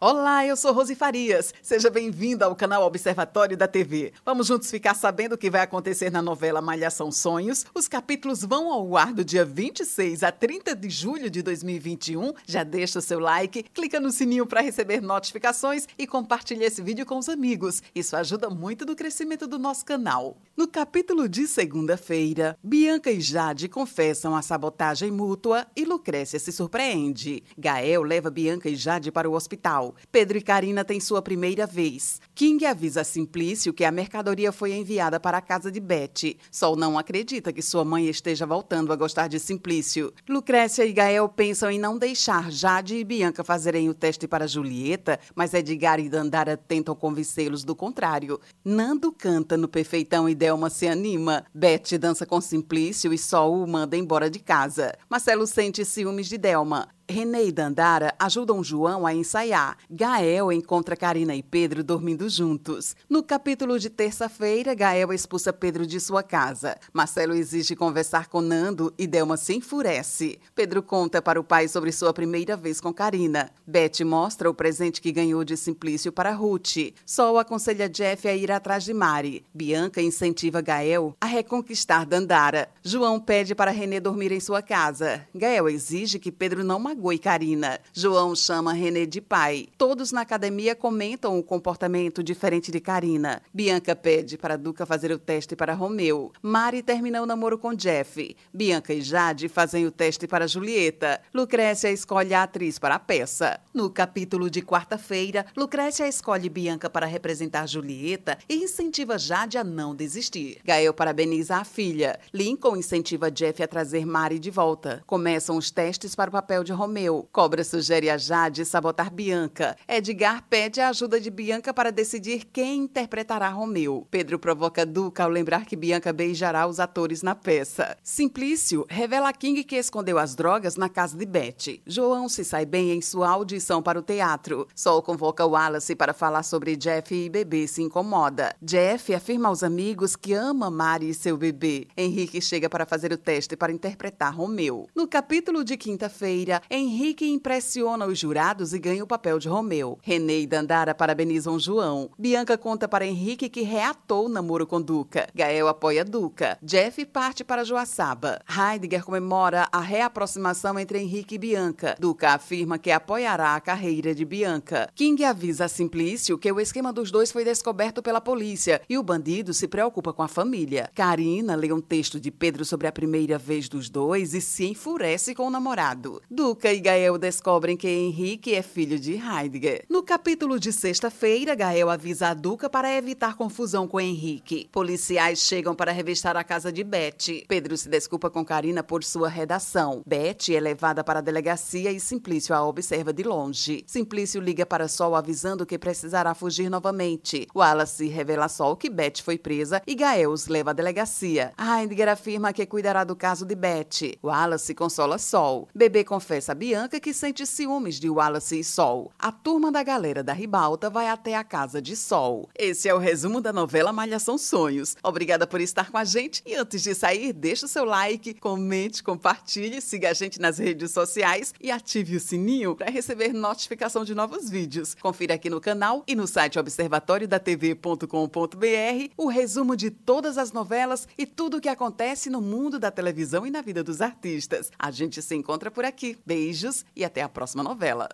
Olá, eu sou Rose Farias. Seja bem-vinda ao canal Observatório da TV. Vamos juntos ficar sabendo o que vai acontecer na novela Malhação Sonhos. Os capítulos vão ao ar do dia 26 a 30 de julho de 2021. Já deixa o seu like, clica no sininho para receber notificações e compartilhe esse vídeo com os amigos. Isso ajuda muito no crescimento do nosso canal. No capítulo de segunda-feira, Bianca e Jade confessam a sabotagem mútua e Lucrécia se surpreende. Gael leva Bianca e Jade para o hospital. Pedro e Karina têm sua primeira vez. King avisa Simplício que a mercadoria foi enviada para a casa de Betty. Sol não acredita que sua mãe esteja voltando a gostar de Simplício. Lucrécia e Gael pensam em não deixar Jade e Bianca fazerem o teste para Julieta, mas Edgar e Dandara tentam convencê-los do contrário. Nando canta no Perfeitão e Delma se anima. Betty dança com Simplício e Sol o manda embora de casa. Marcelo sente ciúmes de Delma. René e Dandara ajudam João a ensaiar. Gael encontra Karina e Pedro dormindo juntos. No capítulo de terça-feira, Gael expulsa Pedro de sua casa. Marcelo exige conversar com Nando e Delma se enfurece. Pedro conta para o pai sobre sua primeira vez com Karina. Beth mostra o presente que ganhou de Simplício para Ruth. Sol aconselha Jeff a ir atrás de Mari. Bianca incentiva Gael a reconquistar Dandara. João pede para René dormir em sua casa. Gael exige que Pedro não Mago e Karina. João chama René de pai. Todos na academia comentam o comportamento diferente de Karina. Bianca pede para Duca fazer o teste para Romeu. Mari termina o namoro com Jeff. Bianca e Jade fazem o teste para Julieta. Lucrécia escolhe a atriz para a peça. No capítulo de quarta-feira, Lucrécia escolhe Bianca para representar Julieta e incentiva Jade a não desistir. Gael parabeniza a filha. Lincoln incentiva Jeff a trazer Mari de volta. Começam os testes para o papel de Romeu Romeu. Cobra sugere a Jade sabotar Bianca. Edgar pede a ajuda de Bianca para decidir quem interpretará Romeu. Pedro provoca Duca ao lembrar que Bianca beijará os atores na peça. Simplício revela a King que escondeu as drogas na casa de Betty. João se sai bem em sua audição para o teatro. Sol convoca Wallace para falar sobre Jeff e bebê se incomoda. Jeff afirma aos amigos que ama Mari e seu bebê. Henrique chega para fazer o teste para interpretar Romeu. No capítulo de quinta-feira, Henrique impressiona os jurados e ganha o papel de Romeu. René e Dandara parabenizam João. Bianca conta para Henrique que reatou o namoro com Duca. Gael apoia Duca. Jeff parte para Joaçaba. Heidegger comemora a reaproximação entre Henrique e Bianca. Duca afirma que apoiará a carreira de Bianca. King avisa a Simplício que o esquema dos dois foi descoberto pela polícia e o bandido se preocupa com a família. Karina lê um texto de Pedro sobre a primeira vez dos dois e se enfurece com o namorado. Duca E Gael descobrem que Henrique é filho de Heidegger. No capítulo de sexta-feira, Gael avisa a Duca para evitar confusão com Henrique. Policiais chegam para revistar a casa de Beth. Pedro se desculpa com Karina por sua redação. Beth é levada para a delegacia e Simplício a observa de longe. Simplício liga para Sol avisando que precisará fugir novamente. Wallace revela a Sol que Beth foi presa e Gael os leva à delegacia. Heidegger afirma que cuidará do caso de Beth. Wallace consola Sol. Bebê confessa Bianca que sente ciúmes de Wallace e Sol. A turma da galera da Ribalta vai até a casa de Sol. Esse é o resumo da novela Malhação Sonhos. Obrigada por estar com a gente e antes de sair, deixa o seu like, comente, compartilhe, siga a gente nas redes sociais e ative o sininho para receber notificação de novos vídeos. Confira aqui no canal e no site observatoriodatv.com.br o resumo de todas as novelas e tudo o que acontece no mundo da televisão e na vida dos artistas. A gente se encontra por aqui. Beijo Beijos e até a próxima novela.